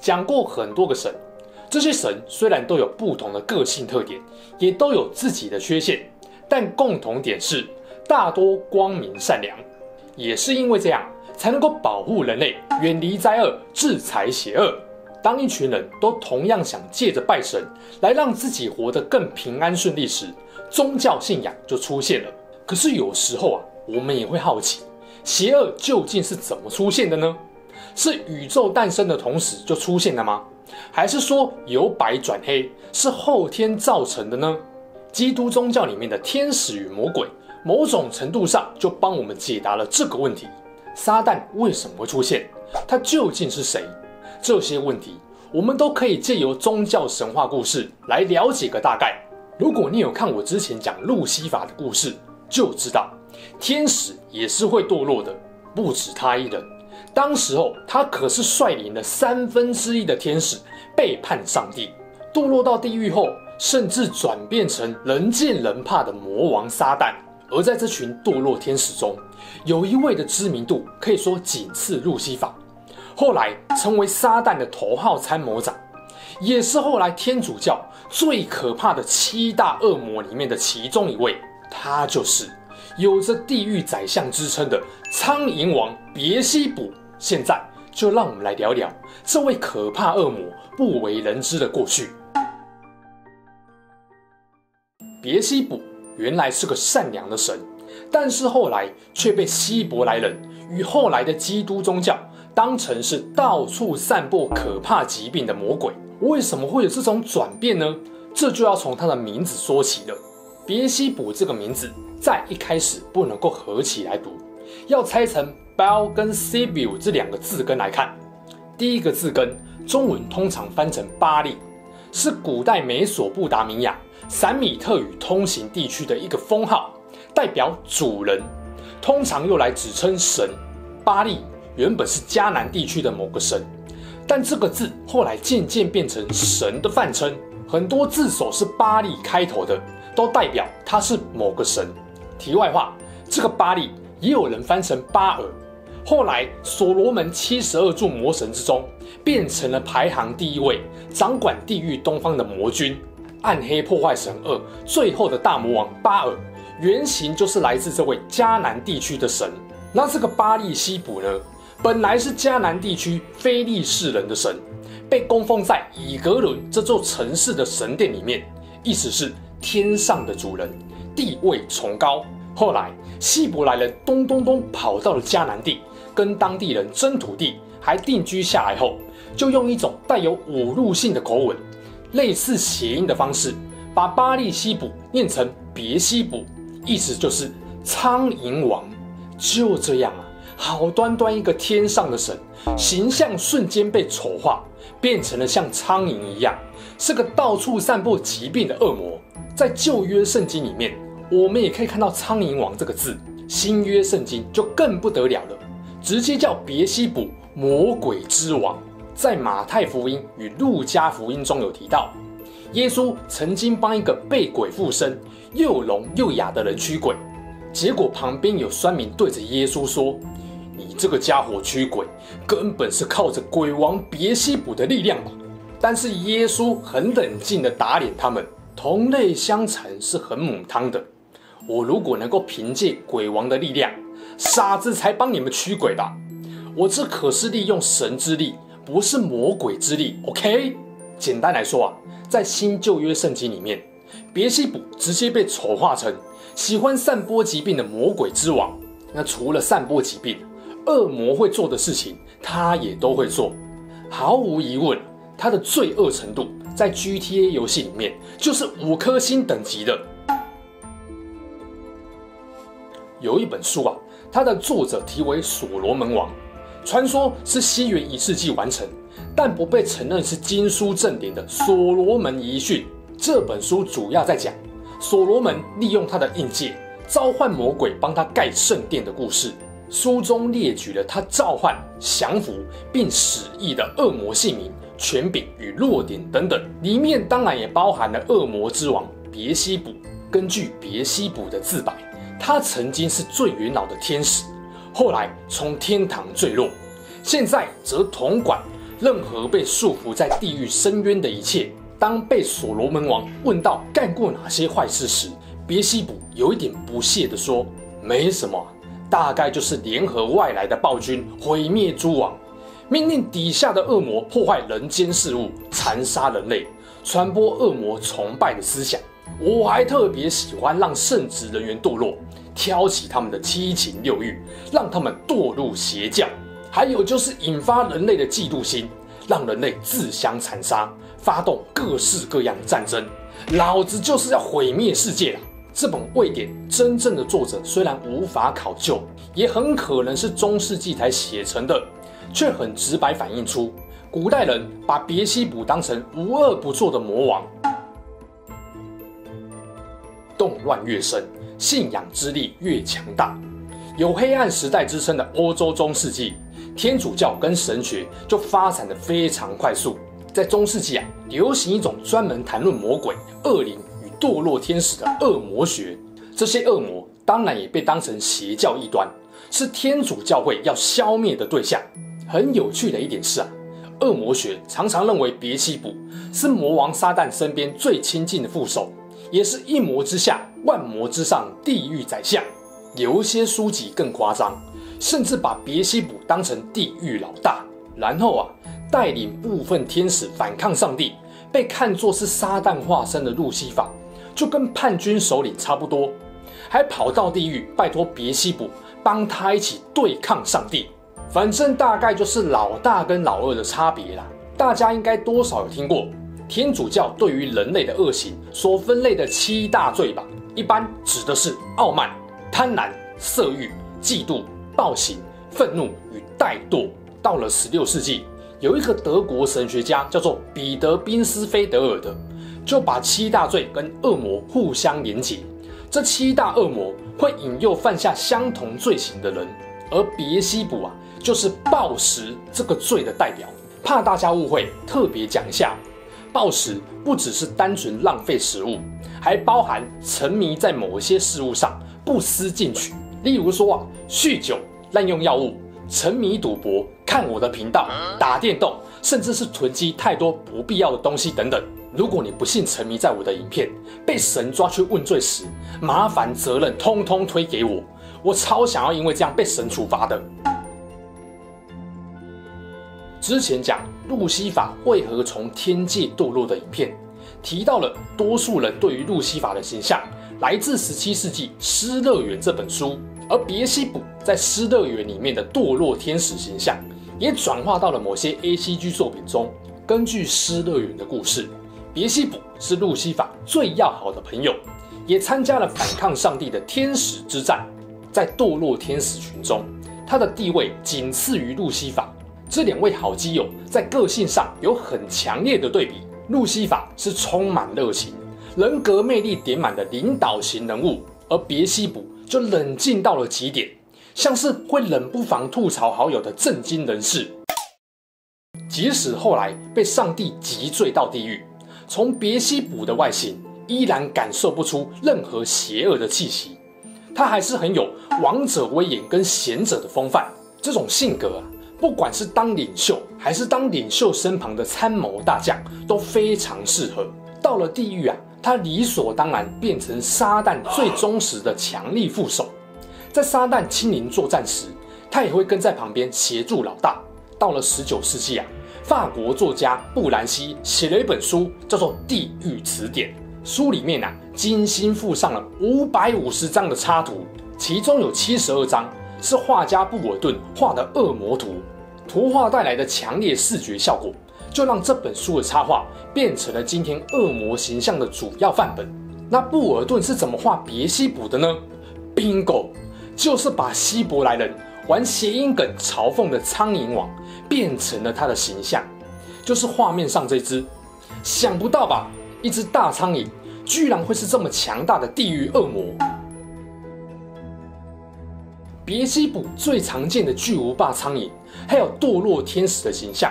讲过很多个神，这些神虽然都有不同的个性特点，也都有自己的缺陷，但共同点是大多光明善良。也是因为这样，才能够保护人类，远离灾厄，制裁邪恶。当一群人都同样想借着拜神来让自己活得更平安顺利时，宗教信仰就出现了。可是有时候啊，我们也会好奇，邪恶究竟是怎么出现的呢？是宇宙诞生的同时就出现了吗？还是说由白转黑是后天造成的呢？基督宗教里面的天使与魔鬼，某种程度上就帮我们解答了这个问题：撒旦为什么会出现？他究竟是谁？这些问题我们都可以借由宗教神话故事来了解个大概。如果你有看我之前讲路西法的故事，就知道天使也是会堕落的，不止他一人。当时候，他可是率领了三分之一的天使背叛上帝，堕落到地狱后，甚至转变成人见人怕的魔王撒旦。而在这群堕落天使中，有一位的知名度可以说仅次路西法，后来成为撒旦的头号参谋长，也是后来天主教最可怕的七大恶魔里面的其中一位。他就是有着地狱宰相之称的苍蝇王别西卜。现在就让我们来聊聊这位可怕恶魔不为人知的过去。别西卜原来是个善良的神，但是后来却被希伯来人与后来的基督宗教当成是到处散播可怕疾病的魔鬼。为什么会有这种转变呢？这就要从他的名字说起了。别西卜这个名字在一开始不能够合起来读，要拆成。Bell 跟 Sibyl 这两个字根来看，第一个字根中文通常翻成巴力，是古代美索不达米亚、闪米特语通行地区的一个封号，代表主人，通常用来指称神。巴力原本是迦南地区的某个神，但这个字后来渐渐变成神的泛称，很多字首是巴利开头的，都代表他是某个神。题外话，这个巴利也有人翻成巴尔。后来，所罗门七十二柱魔神之中，变成了排行第一位，掌管地狱东方的魔君——暗黑破坏神二，最后的大魔王巴尔，原型就是来自这位迦南地区的神。那这个巴利西卜呢，本来是迦南地区非利士人的神，被供奉在以格伦这座城市的神殿里面，意思是天上的主人，地位崇高。后来，希伯来人咚咚咚跑到了迦南地。跟当地人争土地，还定居下来后，就用一种带有侮辱性的口吻，类似谐音的方式，把巴力西卜念成别西卜，意思就是苍蝇王。就这样啊，好端端一个天上的神，形象瞬间被丑化，变成了像苍蝇一样，是个到处散播疾病的恶魔。在旧约圣经里面，我们也可以看到苍蝇王这个字，新约圣经就更不得了了。直接叫别西卜魔鬼之王，在马太福音与路加福音中有提到，耶稣曾经帮一个被鬼附身、又聋又哑的人驱鬼，结果旁边有酸民对着耶稣说：“你这个家伙驱鬼，根本是靠着鬼王别西卜的力量吧？”但是耶稣很冷静地打脸他们：“同类相残是很母汤的，我如果能够凭借鬼王的力量。”傻子才帮你们驱鬼吧！我这可是利用神之力，不是魔鬼之力。OK，简单来说啊，在新旧约圣经里面，别西卜直接被丑化成喜欢散播疾病的魔鬼之王。那除了散播疾病，恶魔会做的事情，他也都会做。毫无疑问，他的罪恶程度在 GTA 游戏里面就是五颗星等级的。有一本书啊。它的作者题为所罗门王，传说是西元一世纪完成，但不被承认是经书正典的所罗门遗训。这本书主要在讲所罗门利用他的印记召唤魔鬼帮他盖圣殿的故事。书中列举了他召唤、降服并使役的恶魔姓名、权柄与弱点等等，里面当然也包含了恶魔之王别西卜。根据别西卜的自白，他曾经是最元老的天使，后来从天堂坠落，现在则统管任何被束缚在地狱深渊的一切。当被所罗门王问到干过哪些坏事时，别西卜有一点不屑地说：“没什么，大概就是联合外来的暴君毁灭诸王，命令底下的恶魔破坏人间事物，残杀人类，传播恶魔崇拜的思想。我还特别喜欢让圣职人员堕落，挑起他们的七情六欲，让他们堕入邪教。还有就是引发人类的嫉妒心。”让人类自相残杀，发动各式各样的战争，老子就是要毁灭世界。这本位典真正的作者虽然无法考究，也很可能是中世纪才写成的，却很直白反映出古代人把别西卜当成无恶不作的魔王。动乱越深，信仰之力越强大。有黑暗时代之称的欧洲中世纪。天主教跟神学就发展得非常快速，在中世纪啊，流行一种专门谈论魔鬼、恶灵堕落天使的恶魔学。这些恶魔当然也被当成邪教异端，是天主教会要消灭的对象。很有趣的一点是啊，恶魔学常常认为别西卜是魔王撒旦身边最亲近的副手，也是一魔之下、万魔之上地狱宰相。有一些书籍更夸张。甚至把别西卜当成地狱老大，然后啊，带领部分天使反抗上帝，被看作是撒旦化身的路西法，就跟叛军首领差不多，还跑到地狱拜托别西卜帮他一起对抗上帝。反正大概就是老大跟老二的差别啦。大家应该多少有听过天主教对于人类的恶行所分类的七大罪吧？一般指的是傲慢、贪婪、色欲、嫉妒。暴行、愤怒与怠惰。到了十六世纪，有一个德国神学家叫做彼得·宾斯菲德尔的，就把七大罪跟恶魔互相连结。这七大恶魔会引诱犯下相同罪行的人，而别西卜啊，就是暴食这个罪的代表。怕大家误会，特别讲一下，暴食不只是单纯浪费食物，还包含沉迷在某些事物上，不思进取。例如说啊，酗酒。滥用药物、沉迷赌博、看我的频道、打电动，甚至是囤积太多不必要的东西等等。如果你不幸沉迷在我的影片，被神抓去问罪时，麻烦责任通通推给我，我超想要因为这样被神处罚的。之前讲路西法为何从天界堕落的影片，提到了多数人对于路西法的形象来自十七世纪《失乐园》这本书。而别西卜在《失乐园》里面的堕落天使形象，也转化到了某些 ACG 作品中。根据《失乐园》的故事，别西卜是路西法最要好的朋友，也参加了反抗上帝的天使之战。在堕落天使群中，他的地位仅次于路西法。这两位好基友在个性上有很强烈的对比。路西法是充满热情、人格魅力点满的领导型人物，而别西卜。就冷静到了极点，像是会冷不防吐槽好友的正经人士。即使后来被上帝击坠到地狱，从别西卜的外形依然感受不出任何邪恶的气息，他还是很有王者威严跟贤者的风范。这种性格啊，不管是当领袖还是当领袖身旁的参谋大将都非常适合。到了地狱啊。他理所当然变成撒旦最忠实的强力副手，在撒旦亲临作战时，他也会跟在旁边协助老大。到了十九世纪啊，法国作家布兰西写了一本书，叫做《地狱词典》。书里面啊，精心附上了五百五十张的插图，其中有七十二张是画家布尔顿画的恶魔图，图画带来的强烈视觉效果。就让这本书的插画变成了今天恶魔形象的主要范本。那布尔顿是怎么画别西卜的呢？Bingo，就是把希伯来人玩谐音梗嘲讽的苍蝇王变成了他的形象。就是画面上这只。想不到吧？一只大苍蝇居然会是这么强大的地狱恶魔。别西卜最常见的巨无霸苍蝇，还有堕落天使的形象，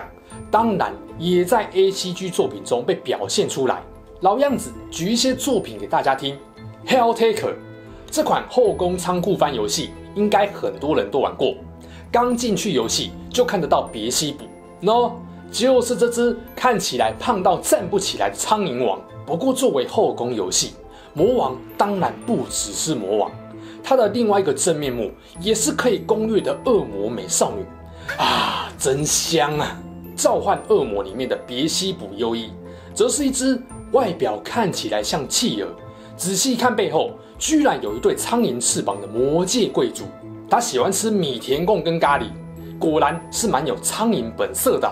当然也在 ACG 作品中被表现出来。老样子，举一些作品给大家听。Helltaker 这款后宫仓库番游戏，应该很多人都玩过。刚进去游戏就看得到别西卜喏，就是这只看起来胖到站不起来的苍蝇王。不过作为后宫游戏，魔王当然不只是魔王，他的另外一个真面目也是可以攻略的恶魔美少女啊，真香啊！召唤恶魔里面的别西卜优衣，则是一只。外表看起来像企鹅，仔细看背后，居然有一对苍蝇翅膀的魔界贵族。他喜欢吃米田共跟咖喱，果然是蛮有苍蝇本色的。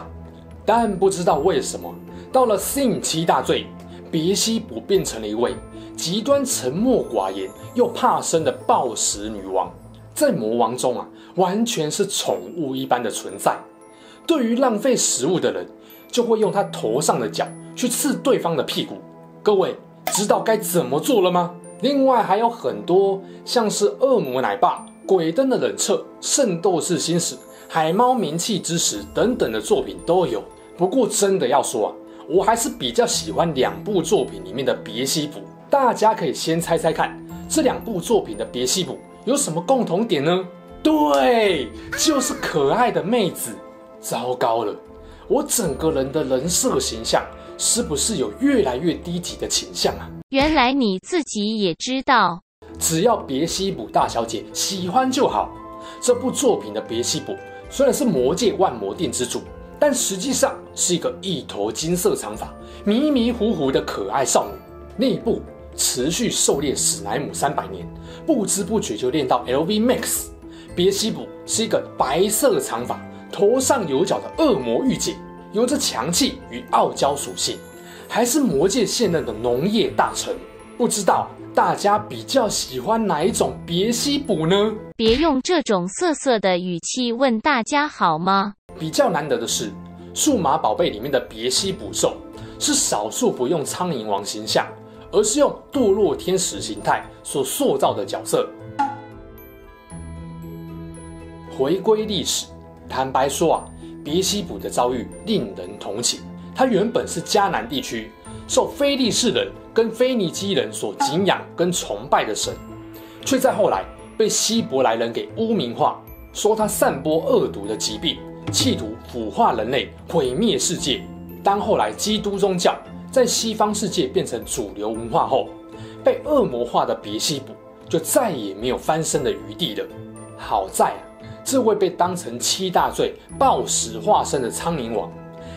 但不知道为什么，到了 Sin 七大罪，别西卜变成了一位极端沉默寡言又怕生的暴食女王，在魔王中啊，完全是宠物一般的存在。对于浪费食物的人，就会用他头上的角。去刺对方的屁股，各位知道该怎么做了吗？另外还有很多像是《恶魔奶爸》、《鬼灯的冷彻》、《圣斗士星矢》、《海猫鸣泣之时》等等的作品都有。不过真的要说啊，我还是比较喜欢两部作品里面的别西卜。大家可以先猜猜看，这两部作品的别西卜有什么共同点呢？对，就是可爱的妹子。糟糕了，我整个人的人设形象。是不是有越来越低级的倾向啊？原来你自己也知道。只要别西卜大小姐喜欢就好。这部作品的别西卜虽然是魔界万魔殿之主，但实际上是一个一头金色长发、迷迷糊糊的可爱少女。内部持续狩猎史莱姆三百年，不知不觉就练到 LV Max。别西卜是一个白色长发、头上有角的恶魔御姐。有着强气与傲娇属性，还是魔界现任的农业大臣。不知道大家比较喜欢哪一种别西卜呢？别用这种色色的语气问大家好吗？比较难得的是，数码宝贝里面的别西卜兽是少数不用苍蝇王形象，而是用堕落天使形态所塑造的角色。回归历史，坦白说啊。别西卜的遭遇令人同情。他原本是迦南地区受非利士人跟腓尼基人所敬仰跟崇拜的神，却在后来被希伯来人给污名化，说他散播恶毒的疾病，企图腐化人类，毁灭世界。当后来基督宗教在西方世界变成主流文化后，被恶魔化的别西卜就再也没有翻身的余地了。好在啊。这位被当成七大罪暴食化身的苍蝇王，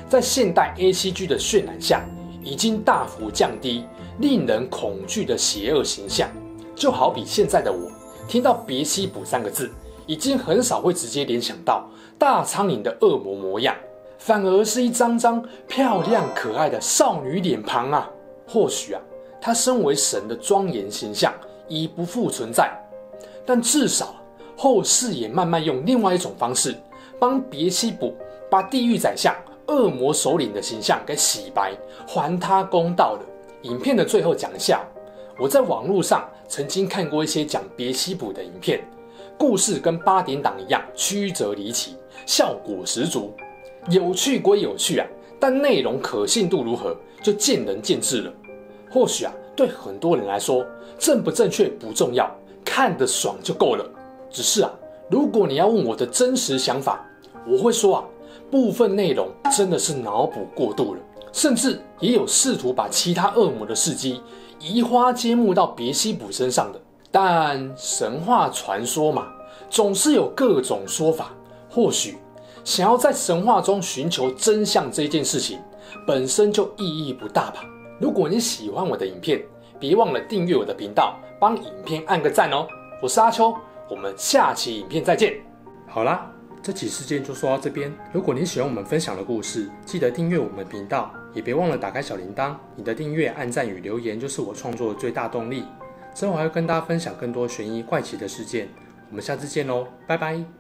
在现代 ACG 的渲染下，已经大幅降低令人恐惧的邪恶形象。就好比现在的我，听到别西卜三个字，已经很少会直接联想到大苍蝇的恶魔模样，反而是一张张漂亮可爱的少女脸庞啊！或许啊，她身为神的庄严形象已不复存在，但至少。后世也慢慢用另外一种方式，帮别西卜把地狱宰相、恶魔首领的形象给洗白，还他公道了。影片的最后讲一下，我在网络上曾经看过一些讲别西卜的影片，故事跟八点档一样曲折离奇，效果十足。有趣归有趣啊，但内容可信度如何，就见仁见智了。或许啊，对很多人来说，正不正确不重要，看得爽就够了。只是啊，如果你要问我的真实想法，我会说啊，部分内容真的是脑补过度了，甚至也有试图把其他恶魔的事迹移花接木到别西卜身上的。但神话传说嘛，总是有各种说法。或许想要在神话中寻求真相这件事情，本身就意义不大吧。如果你喜欢我的影片，别忘了订阅我的频道，帮影片按个赞哦。我是阿秋。我们下期影片再见。好啦，这期事件就说到这边。如果你喜欢我们分享的故事，记得订阅我们频道，也别忘了打开小铃铛。你的订阅、按赞与留言就是我创作的最大动力。之后还会跟大家分享更多悬疑怪奇的事件。我们下次见喽，拜拜。